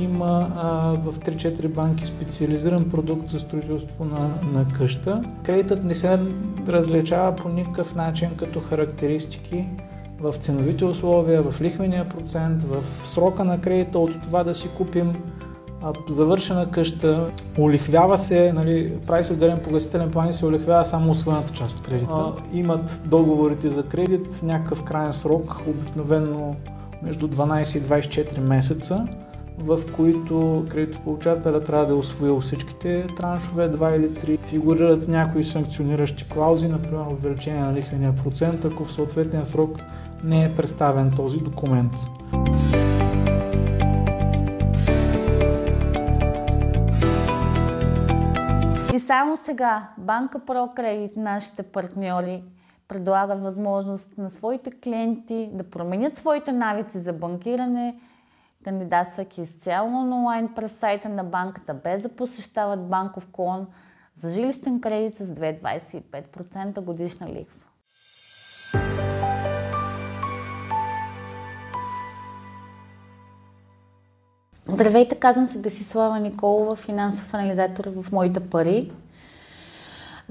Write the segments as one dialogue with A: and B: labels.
A: има а, в 3-4 банки специализиран продукт за строителство на, на къща. Кредитът не се различава по никакъв начин като характеристики в ценовите условия, в лихвения процент, в срока на кредита от това да си купим завършена къща, улихвява се, нали, прави се отделен погасителен план и се улихвява само освоената част от кредита. А, имат договорите за кредит, някакъв крайен срок, обикновено между 12 и 24 месеца, в които кредитополучателя трябва да е освоил всичките траншове, 2 или 3. Фигурират някои санкциониращи клаузи, например увеличение на лихвения процент, ако в съответния срок не е представен този документ.
B: И само сега Банка ProCredit, нашите партньори, предлага възможност на своите клиенти да променят своите навици за банкиране, кандидатствайки изцяло онлайн през сайта на банката, без да посещават банков клон за жилищен кредит с 2,25% годишна лихва. Здравейте, казвам се Десислава Николова, финансов анализатор в Моите пари.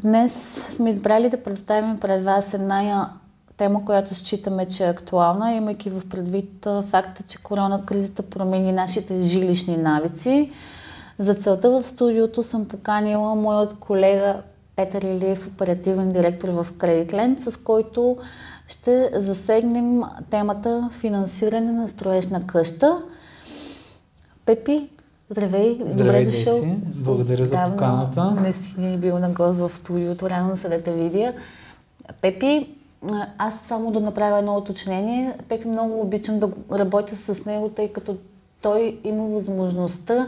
B: Днес сме избрали да представим пред вас една тема, която считаме, че е актуална, имайки в предвид факта, че корона кризата промени нашите жилищни навици. За целта в студиото съм поканила моят колега Петър Илиев, оперативен директор в Кредитленд, с който ще засегнем темата финансиране на строеж на къща. Пепи, здравей,
A: здравей добре дошъл. Си. Благодаря за поканата.
B: Не си ни бил на гост в студиото, рано се да те видя. Пепи, аз само да направя едно уточнение. Пепи много обичам да работя с него, тъй като той има възможността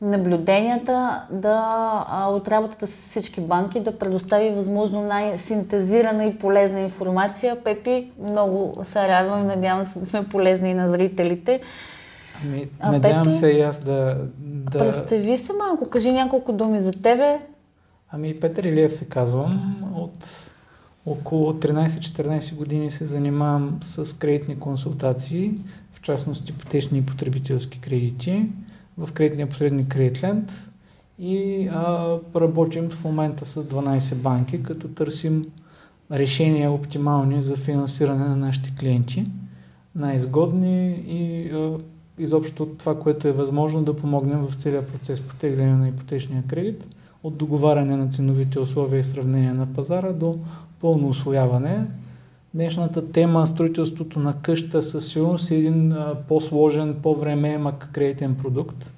B: наблюденията да, от работата с всички банки да предостави възможно най-синтезирана и полезна информация. Пепи, много се радвам, надявам се да сме полезни и на зрителите.
A: Ами, надявам Пепи, се и аз да, да...
B: Представи се малко, кажи няколко думи за тебе.
A: Ами, Петър Илиев се казвам. От около 13-14 години се занимавам с кредитни консултации, в частност ипотечни и потребителски кредити в кредитния посредник Кредитленд и а, работим в момента с 12 банки, като търсим решения оптимални за финансиране на нашите клиенти, най-изгодни и а, изобщо това, което е възможно да помогнем в целия процес по на ипотечния кредит, от договаряне на ценовите условия и сравнение на пазара до пълно освояване. Днешната тема строителството на къща със сигурност е един по-сложен, по-времеемък кредитен продукт.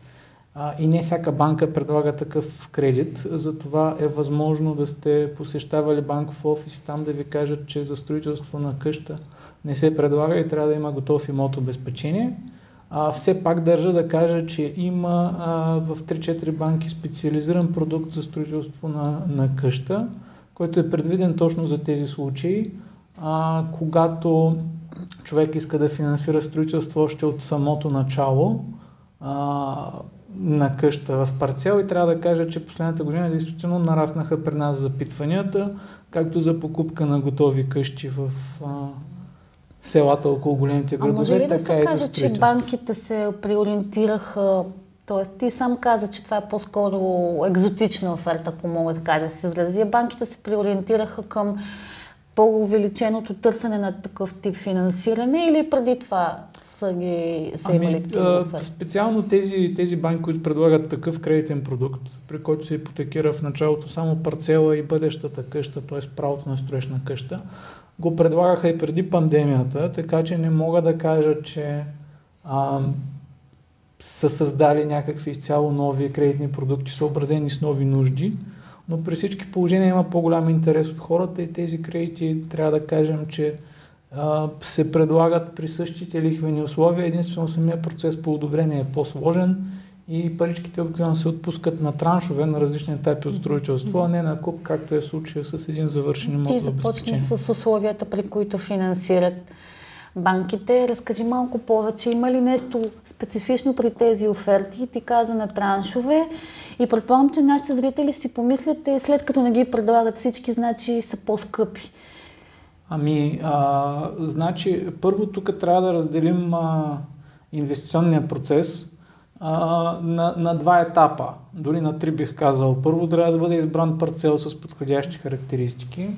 A: И не всяка банка предлага такъв кредит, затова е възможно да сте посещавали банков офис и там да ви кажат, че за строителство на къща не се предлага и трябва да има готов имот обезпечение. А, все пак държа да кажа, че има а, в 3-4 банки специализиран продукт за строителство на, на къща, който е предвиден точно за тези случаи, а, когато човек иска да финансира строителство още от самото начало а, на къща в парцел и трябва да кажа, че последната година действително нараснаха при нас запитванията, както за покупка на готови къщи в а, селата около големите градове, а може ли
B: така да се каже, че банките се преориентираха Тоест, ти сам каза, че това е по-скоро екзотична оферта, ако мога така да се изразя. Банките се преориентираха към по-увеличеното търсене на такъв тип финансиране или преди това са, ги, са ами, имали такива
A: оферти? Специално тези, тези банки, които предлагат такъв кредитен продукт, при който се ипотекира в началото само парцела и бъдещата къща, т.е. правото на строеж на къща, го предлагаха и преди пандемията, така че не мога да кажа, че а, са създали някакви изцяло нови кредитни продукти, съобразени с нови нужди, но при всички положения има по-голям интерес от хората и тези кредити трябва да кажем, че а, се предлагат при същите лихвени условия, единствено самия процес по одобрение е по-сложен и паричките обикновено се отпускат на траншове на различни етапи от строителство, а не на куп, както е случая с един завършен имот
B: Ти започни с условията, при които финансират банките. Разкажи малко повече. Има ли нещо специфично при тези оферти? Ти каза на траншове. И предполагам, че нашите зрители си помислят, е, след като не ги предлагат всички, значи са по-скъпи.
A: Ами, а, значи, първо тук трябва да разделим а, инвестиционния процес а, на, на два етапа, дори на три бих казал. Първо трябва да бъде избран парцел с подходящи характеристики.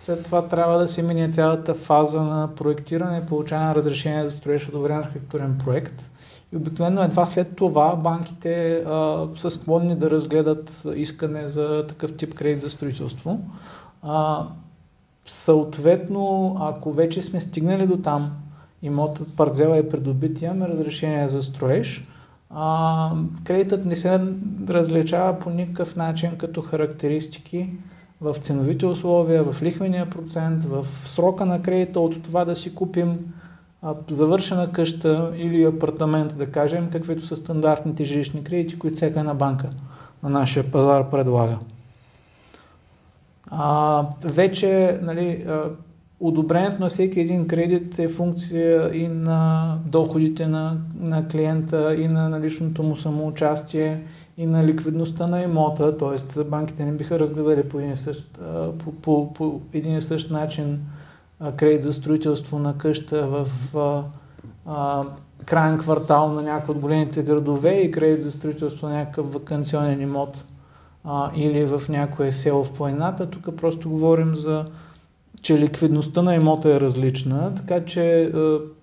A: След това трябва да се мине цялата фаза на проектиране получаване на разрешение да строиш одобрен архитектурен проект. И обикновено едва след това банките а, са склонни да разгледат искане за такъв тип кредит за строителство. А, съответно, ако вече сме стигнали до там, имотът парцела е придобит, имаме разрешение за строеж, а, кредитът не се различава по никакъв начин като характеристики в ценовите условия, в лихвения процент, в срока на кредита от това да си купим завършена къща или апартамент, да кажем, каквито са стандартните жилищни кредити, които всяка една банка на нашия пазар предлага. А, вече нали, одобрението на всеки един кредит е функция и на доходите на, на клиента, и на наличното му самоучастие, и на ликвидността на имота, т.е. банките не биха разгледали по един и същ, по, по, по един и същ начин кредит за строителство на къща в а, а, крайен квартал на някои от големите градове и кредит за строителство на някакъв вакансионен имот а, или в някое село в планината. Тук просто говорим за че ликвидността на имота е различна, така че е,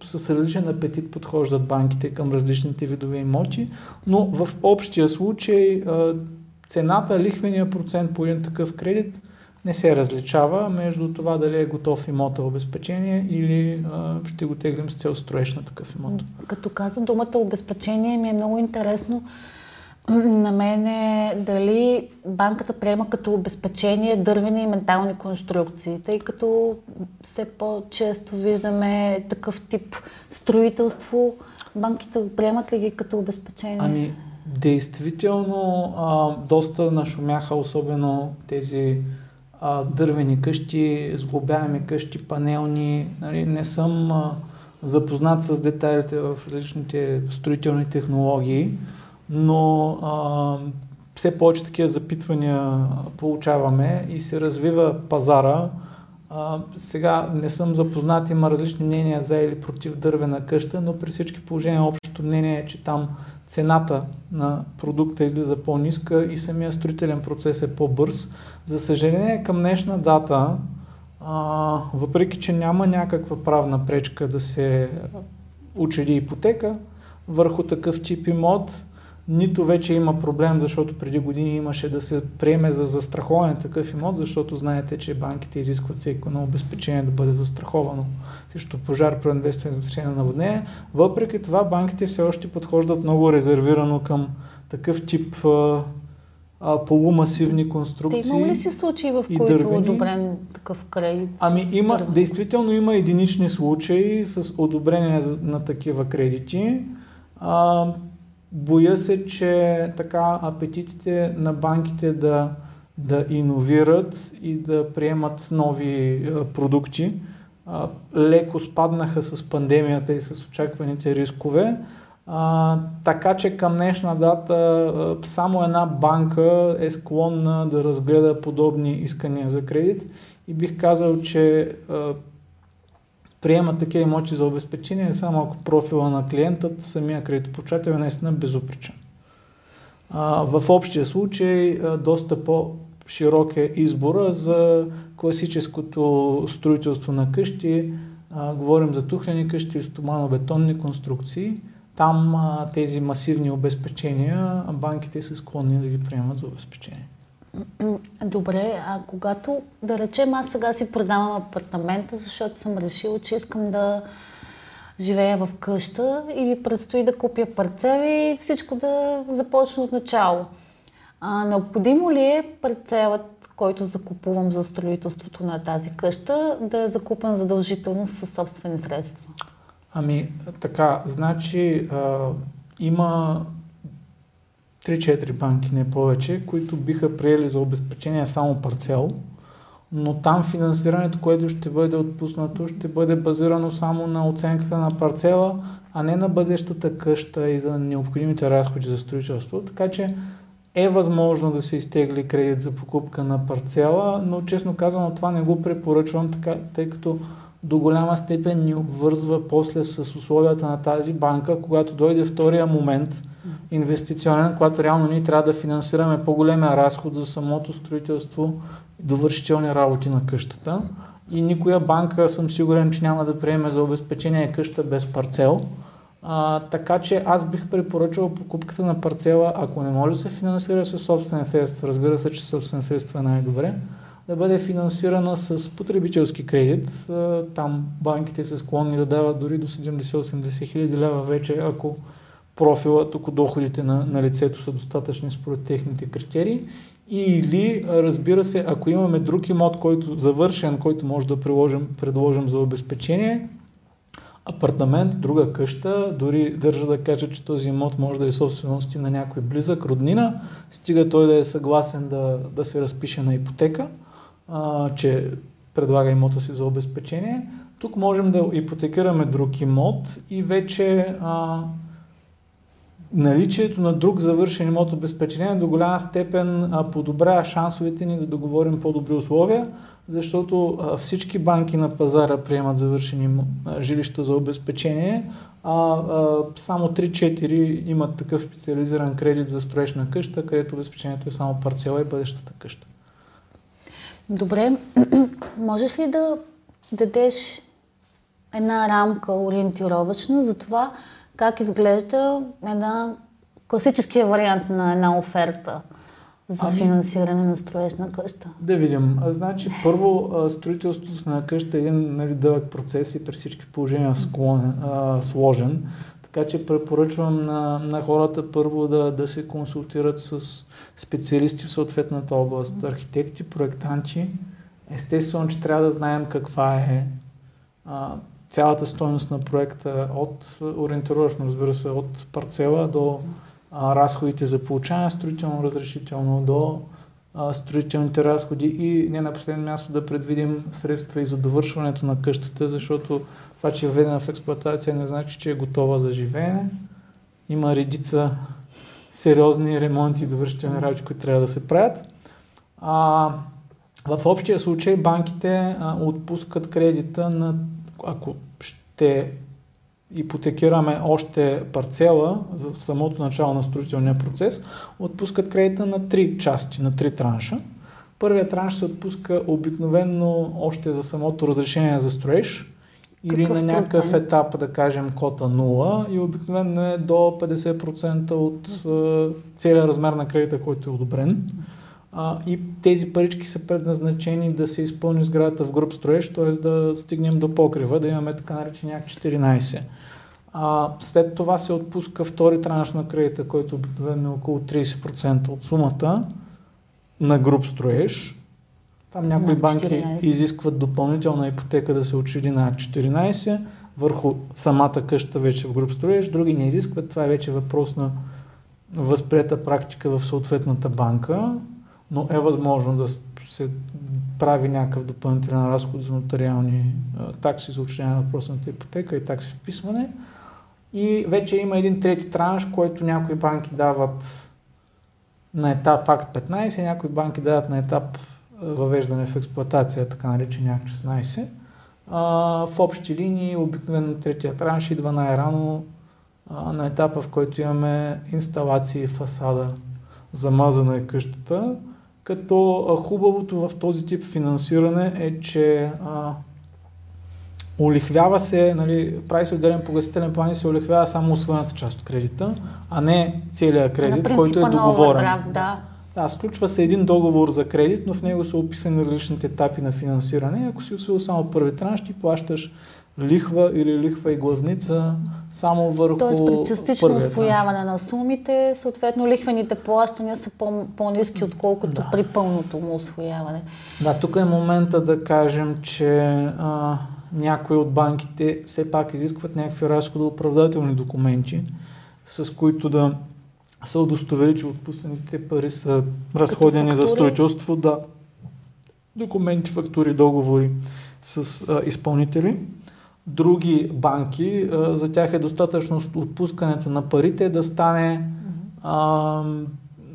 A: с различен апетит подхождат банките към различните видове имоти, но в общия случай е, цената, лихвения процент по един такъв кредит не се различава между това дали е готов имота обезпечение или е, ще го теглим с цел строеж на такъв имот.
B: Като казвам думата обезпечение ми е много интересно на мен е дали банката приема като обезпечение дървени и ментални конструкции, тъй като все по-често виждаме такъв тип строителство. Банките приемат ли ги като обезпечение?
A: Ами, действително, а, доста нашумяха, особено тези а, дървени къщи, сглобяеми къщи, панелни. Нали, не съм а, запознат с детайлите в различните строителни технологии но а, все повече такива запитвания получаваме и се развива пазара. А, сега не съм запознат, има различни мнения за или против дървена къща, но при всички положения общото мнение е, че там цената на продукта излиза по-ниска и самия строителен процес е по-бърз. За съжаление, към днешна дата, а, въпреки че няма някаква правна пречка да се учеди ипотека върху такъв тип имот, нито вече има проблем, защото преди години имаше да се приеме за застраховане такъв имот, защото знаете, че банките изискват всеки едно обезпечение да бъде застраховано срещу пожар, проинвестване, за на воднение. Въпреки това банките все още подхождат много резервирано към такъв тип а, а, полумасивни конструкции.
B: Те има ли си случаи, в които е одобрен такъв кредит?
A: Ами има, действително има единични случаи с одобрение на такива кредити. А, Боя се, че така апетитите на банките да, да иновират и да приемат нови а, продукти леко спаднаха с пандемията и с очакваните рискове. А, така че към днешна дата а, само една банка е склонна да разгледа подобни искания за кредит и бих казал, че а, приемат такива имоти за обезпечение, само ако профила на клиентът, самия кредитополучател е наистина безупречен. В общия случай доста по-широк е избора за класическото строителство на къщи. Говорим за тухлени къщи, стомано-бетонни конструкции. Там тези масивни обезпечения банките са склонни да ги приемат за обезпечение.
B: Добре, а когато, да речем, аз сега си продавам апартамента, защото съм решила, че искам да живея в къща и ми предстои да купя парцели и всичко да започне от начало. А, необходимо ли е парцелът, който закупувам за строителството на тази къща, да е закупен задължително със собствени средства?
A: Ами, така, значи а, има 3-4 банки, не повече, които биха приели за обезпечение само парцел, но там финансирането, което ще бъде отпуснато, ще бъде базирано само на оценката на парцела, а не на бъдещата къща и за необходимите разходи за строителство. Така че е възможно да се изтегли кредит за покупка на парцела, но честно казано това не го препоръчвам, така, тъй като до голяма степен ни обвързва после с условията на тази банка, когато дойде втория момент инвестиционен, когато реално ние трябва да финансираме по-големия разход за самото строителство и довършителни работи на къщата. И никоя банка съм сигурен, че няма да приеме за обезпечение къща без парцел. А, така че аз бих препоръчал покупката на парцела, ако не може да се финансира със собствени средства, разбира се, че собствени средства е най-добре, да бъде финансирана с потребителски кредит. Там банките са склонни да дават дори до 70-80 хиляди лева вече, ако профилът, ако доходите на, на лицето са достатъчни според техните критерии. Или, разбира се, ако имаме друг имот, който завършен, който може да приложим, предложим за обезпечение, апартамент, друга къща, дори държа да кажа, че този имот може да е собственост на някой близък, роднина, стига той да е съгласен да, да се разпише на ипотека, а, че предлага имота си за обезпечение. Тук можем да ипотекираме друг имот и вече а, наличието на друг завършен имот обезпечение до голяма степен а, подобрява шансовете ни да договорим по-добри условия, защото а, всички банки на пазара приемат завършени а, жилища за обезпечение, а, а само 3-4 имат такъв специализиран кредит за строеж на къща, където обезпечението е само парцела и бъдещата къща.
B: Добре, можеш ли да дадеш една рамка ориентировачна за това как изглежда една класическия вариант на една оферта за ами, финансиране на строеж на къща?
A: Да видим. А, значи, първо, строителството на къща е един нали, дълъг процес и при всички положения склонен, а, сложен. Така че препоръчвам на, на хората първо да, да се консултират с специалисти в съответната област, архитекти, проектанти. Естествено, че трябва да знаем каква е а, цялата стоеност на проекта от ориентировъчно, разбира се, от парцела до а, разходите за получаване строително разрешително, до строителните разходи и не на последно място да предвидим средства и за довършването на къщата, защото това, че е введена в експлуатация не значи, че е готова за живеене. Има редица сериозни ремонти и довършителни работи, които трябва да се правят. А, в общия случай банките а, отпускат кредита на ако ще ипотекираме още парцела за в самото начало на строителния процес, отпускат кредита на три части, на три транша. Първият транш се отпуска обикновенно още за самото разрешение за строеж или Какъв на някакъв процент? етап, да кажем, кота 0 и обикновено е до 50% от е, целият размер на кредита, който е одобрен а, и тези парички са предназначени да се изпълни сградата в груп строеж, т.е. да стигнем до покрива, да имаме така наречения 14. А, след това се отпуска втори транш на кредита, който обикновено е около 30% от сумата на груп строеж. Там някои банки изискват допълнителна ипотека да се учили на 14 върху самата къща вече в груп строеж, други не изискват. Това е вече въпрос на възприета практика в съответната банка но е възможно да се прави някакъв допълнителен разход за нотариални такси за учение на въпросната ипотека и такси вписване. И вече има един трети транш, който някои банки дават на етап акт 15, някои банки дават на етап въвеждане в експлуатация, така наречен акт 16. А, в общи линии, обикновено третия транш идва най-рано на етапа, в който имаме инсталации, фасада, замазана е къщата като хубавото в този тип финансиране е, че а, улихвява се, нали, прави се отделен погасителен план и се улихвява само освоената част от кредита, а не целият кредит, който е договорен.
B: Overdraft, да.
A: Да, сключва се един договор за кредит, но в него са описани различните етапи на финансиране. Ако си усвоил само първи транш, ти плащаш лихва или лихва и главница само върху
B: Тоест при частично освояване на сумите, съответно лихвените плащания са по- по-низки, отколкото да. при пълното му освояване.
A: Да, тук е момента да кажем, че а, някои от банките все пак изискват някакви разходооправдателни документи, с които да се удостовери, че отпуснатите пари са разходени за строителство. Да. Документи, фактури, договори с а, изпълнители други банки, за тях е достатъчно отпускането на парите да стане а,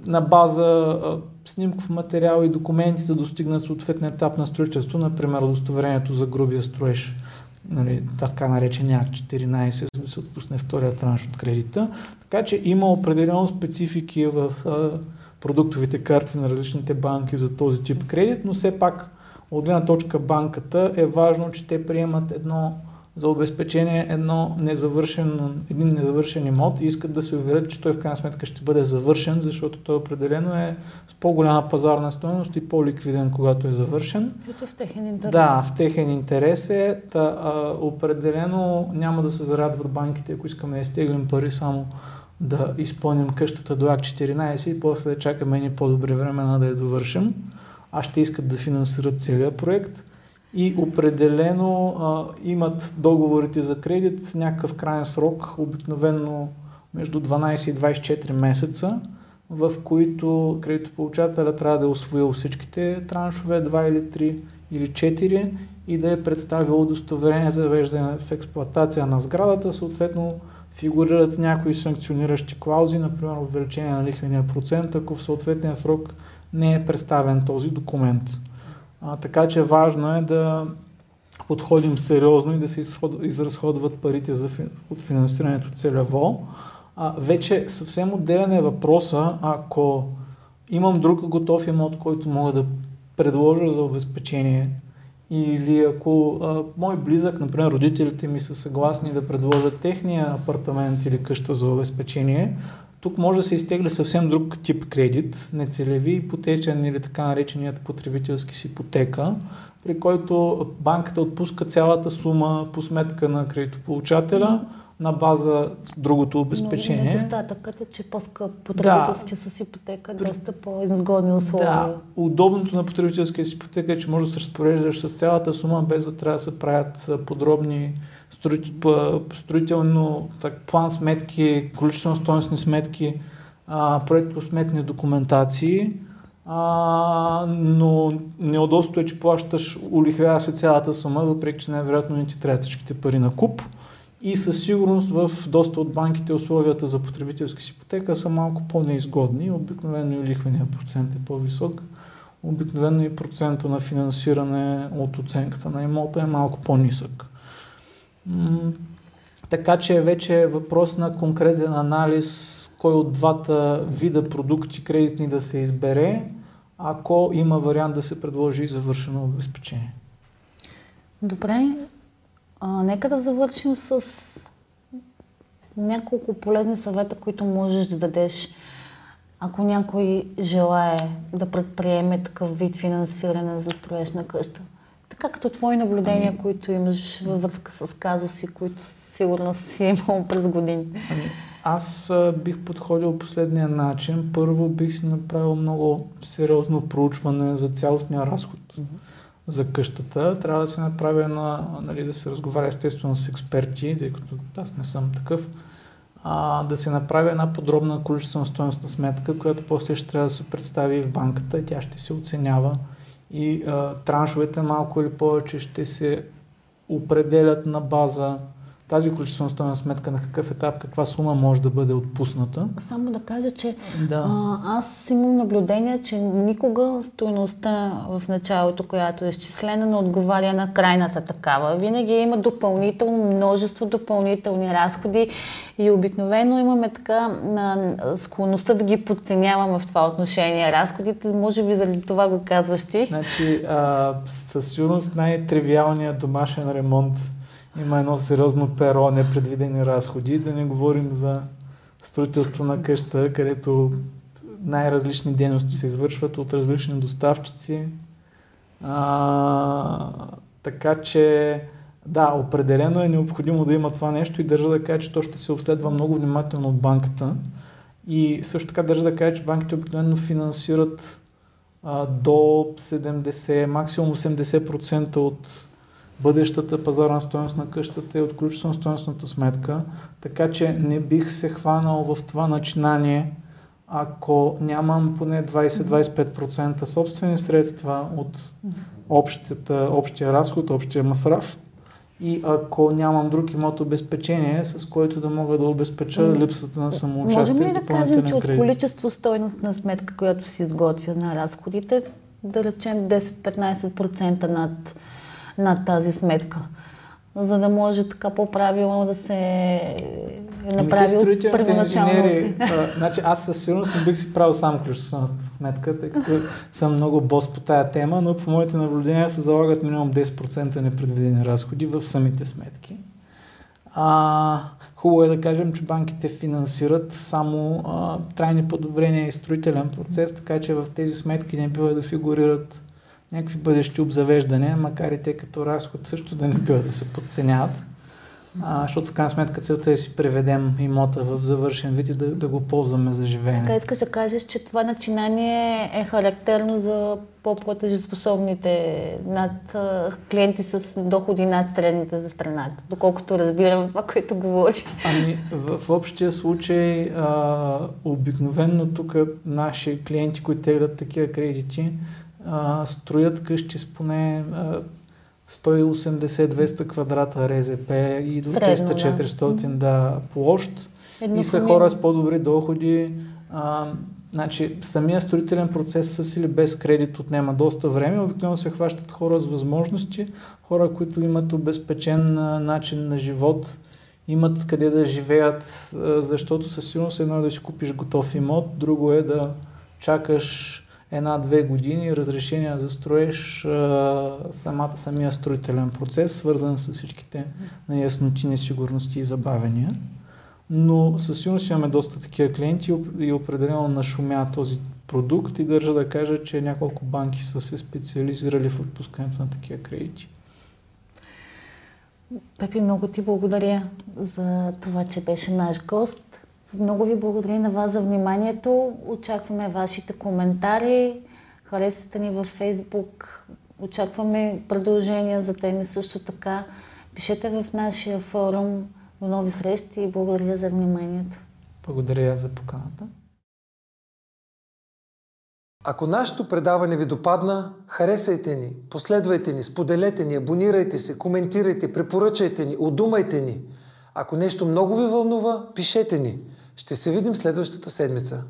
A: на база а, снимков материал и документи, за да достигне съответния етап на строителство, например удостоверението за грубия строеж. нали, така наречения акт 14, за да се отпусне втория транш от кредита. Така че има определено специфики в а, продуктовите карти на различните банки за този тип кредит, но все пак от гледна точка банката е важно, че те приемат едно за обезпечение едно незавършен, един незавършен имот и искат да се уверят, че той в крайна сметка ще бъде завършен, защото той определено е с по-голяма пазарна стоеност и по-ликвиден, когато е завършен.
B: Ето в техен интерес.
A: Да, в техен интерес е. Та, а, определено няма да се зарадват банките, ако искаме да изтеглим пари само да изпълним къщата до АК 14 и после да чакаме ни по-добри времена да я довършим. А ще искат да финансират целият проект и определено а, имат договорите за кредит някакъв крайен срок, обикновено между 12 и 24 месеца, в които кредитополучателя трябва да е освоил всичките траншове, 2 или 3 или 4 и да е представил удостоверение за веждане в експлуатация на сградата, съответно фигурират някои санкциониращи клаузи, например увеличение на лихвения процент, ако в съответния срок не е представен този документ. А, така че важно е да подходим сериозно и да се изразходват парите за, от финансирането целево. А, вече съвсем отделен е въпроса, ако имам друг готов имот, който мога да предложа за обезпечение или ако а, мой близък, например родителите ми са съгласни да предложат техния апартамент или къща за обезпечение, тук може да се изтегли съвсем друг тип кредит, нецелеви ипотечен или така нареченият потребителски си ипотека, при който банката отпуска цялата сума по сметка на кредитополучателя на база другото обезпечение.
B: Но недостатъкът е, че по-скъп потребителски да. с ипотека, доста по-изгодни условия. Да,
A: удобното на потребителския си ипотека е, че може да се разпореждаш с цялата сума, без да трябва да се правят подробни строително так, план сметки, количествено стоеностни сметки, проекто сметни документации, а, но неудобството е, че плащаш, улихвява се цялата сума, въпреки че най-вероятно не ти трябва всичките пари на куп. И със сигурност в доста от банките условията за потребителски си ипотека са малко по-неизгодни. Обикновено и лихвения процент е по-висок. Обикновено и процента на финансиране от оценката на имота е малко по-нисък така че вече е въпрос на конкретен анализ кой от двата вида продукти кредитни да се избере, ако има вариант да се предложи завършено обезпечение.
B: Добре, а, нека да завършим с няколко полезни съвета, които можеш да дадеш, ако някой желае да предприеме такъв вид финансиране за строеж на къща. Така като твои наблюдения, ами... които имаш във връзка с казуси, които сигурно си имал през години.
A: Ами, аз бих подходил последния начин. Първо бих си направил много сериозно проучване за цялостния разход mm-hmm. за къщата. Трябва да се направи една, нали, да се разговаря естествено с експерти, тъй като аз не съм такъв. А, да се направи една подробна количествена стоеностна сметка, която после ще трябва да се представи в банката и тя ще се оценява и а, траншовете малко или повече ще се определят на база тази количествена стоена сметка на какъв етап, каква сума може да бъде отпусната.
B: Само да кажа, че да. А, аз имам наблюдение, че никога стоеността в началото, която е изчислена, не отговаря на крайната такава. Винаги има допълнително, множество допълнителни разходи и обикновено имаме така на склонността да ги подценяваме в това отношение. Разходите, може би заради това го казваш ти.
A: Значи, а, със сигурност най-тривиалният домашен ремонт има едно сериозно перо, непредвидени разходи. Да не говорим за строителство на къща, където най-различни дейности се извършват от различни доставчици. А, така че, да, определено е необходимо да има това нещо и държа да кажа, че то ще се обследва много внимателно от банката. И също така държа да кажа, че банките обикновено финансират а, до 70, максимум 80% от бъдещата пазарна стоеност на къщата е от ключително стоеностната сметка, така че не бих се хванал в това начинание, ако нямам поне 20-25% собствени средства от общата, общия разход, общия масрав. И ако нямам друг имот обезпечение, с който да мога да обезпеча липсата на самоучастие
B: Можем ли да кажем, че от количество стойност на сметка, която си изготвя на разходите, да речем 10-15% над на тази сметка. за да може така по-правилно да се
A: Ами
B: направи
A: те
B: първоначално.
A: инженери, а, значи аз със сигурност не бих си правил само ключовствената сметка, тъй като съм много бос по тая тема, но по моите наблюдения се залагат минимум 10% непредвидени разходи в самите сметки. А, хубаво е да кажем, че банките финансират само а, трайни подобрения и строителен процес, така че в тези сметки не бива да фигурират някакви бъдещи обзавеждания, макар и те като разход също да не бива да се подценяват. А, защото в крайна сметка целта е да си преведем имота в завършен вид и да, да го ползваме за живеене.
B: Така искаш да кажеш, че това начинание е характерно за по-платежеспособните над, клиенти с доходи над средните за страната, доколкото разбирам това, което говориш.
A: Ами, в, в общия случай, а, обикновенно тук наши клиенти, които теглят такива кредити, а, строят къщи с поне а, 180-200 квадрата РЗП и до 300-400 да. да, площ. Едно и са хора с по-добри доходи. А, значи, самия строителен процес с или без кредит отнема доста време. Обикновено се хващат хора с възможности, хора, които имат обезпечен начин на живот, имат къде да живеят, защото със сигурност едно е да си купиш готов имот, друго е да чакаш една-две години разрешение за строеж самата, самия строителен процес, свързан с всичките неясноти, несигурности и забавения. Но със сигурност имаме доста такива клиенти и определено нашумя този продукт и държа да кажа, че няколко банки са се специализирали в отпускането на такива кредити.
B: Пепи, много ти благодаря за това, че беше наш гост. Много ви благодаря на вас за вниманието. Очакваме вашите коментари. Харесате ни във Фейсбук. Очакваме продължения за теми също така. Пишете в нашия форум. До нови срещи и благодаря за вниманието.
A: Благодаря за поканата.
C: Ако нашето предаване ви допадна, харесайте ни, последвайте ни, споделете ни, абонирайте се, коментирайте, препоръчайте ни, удумайте ни. Ако нещо много ви вълнува, пишете ни. Ще се видим следващата седмица.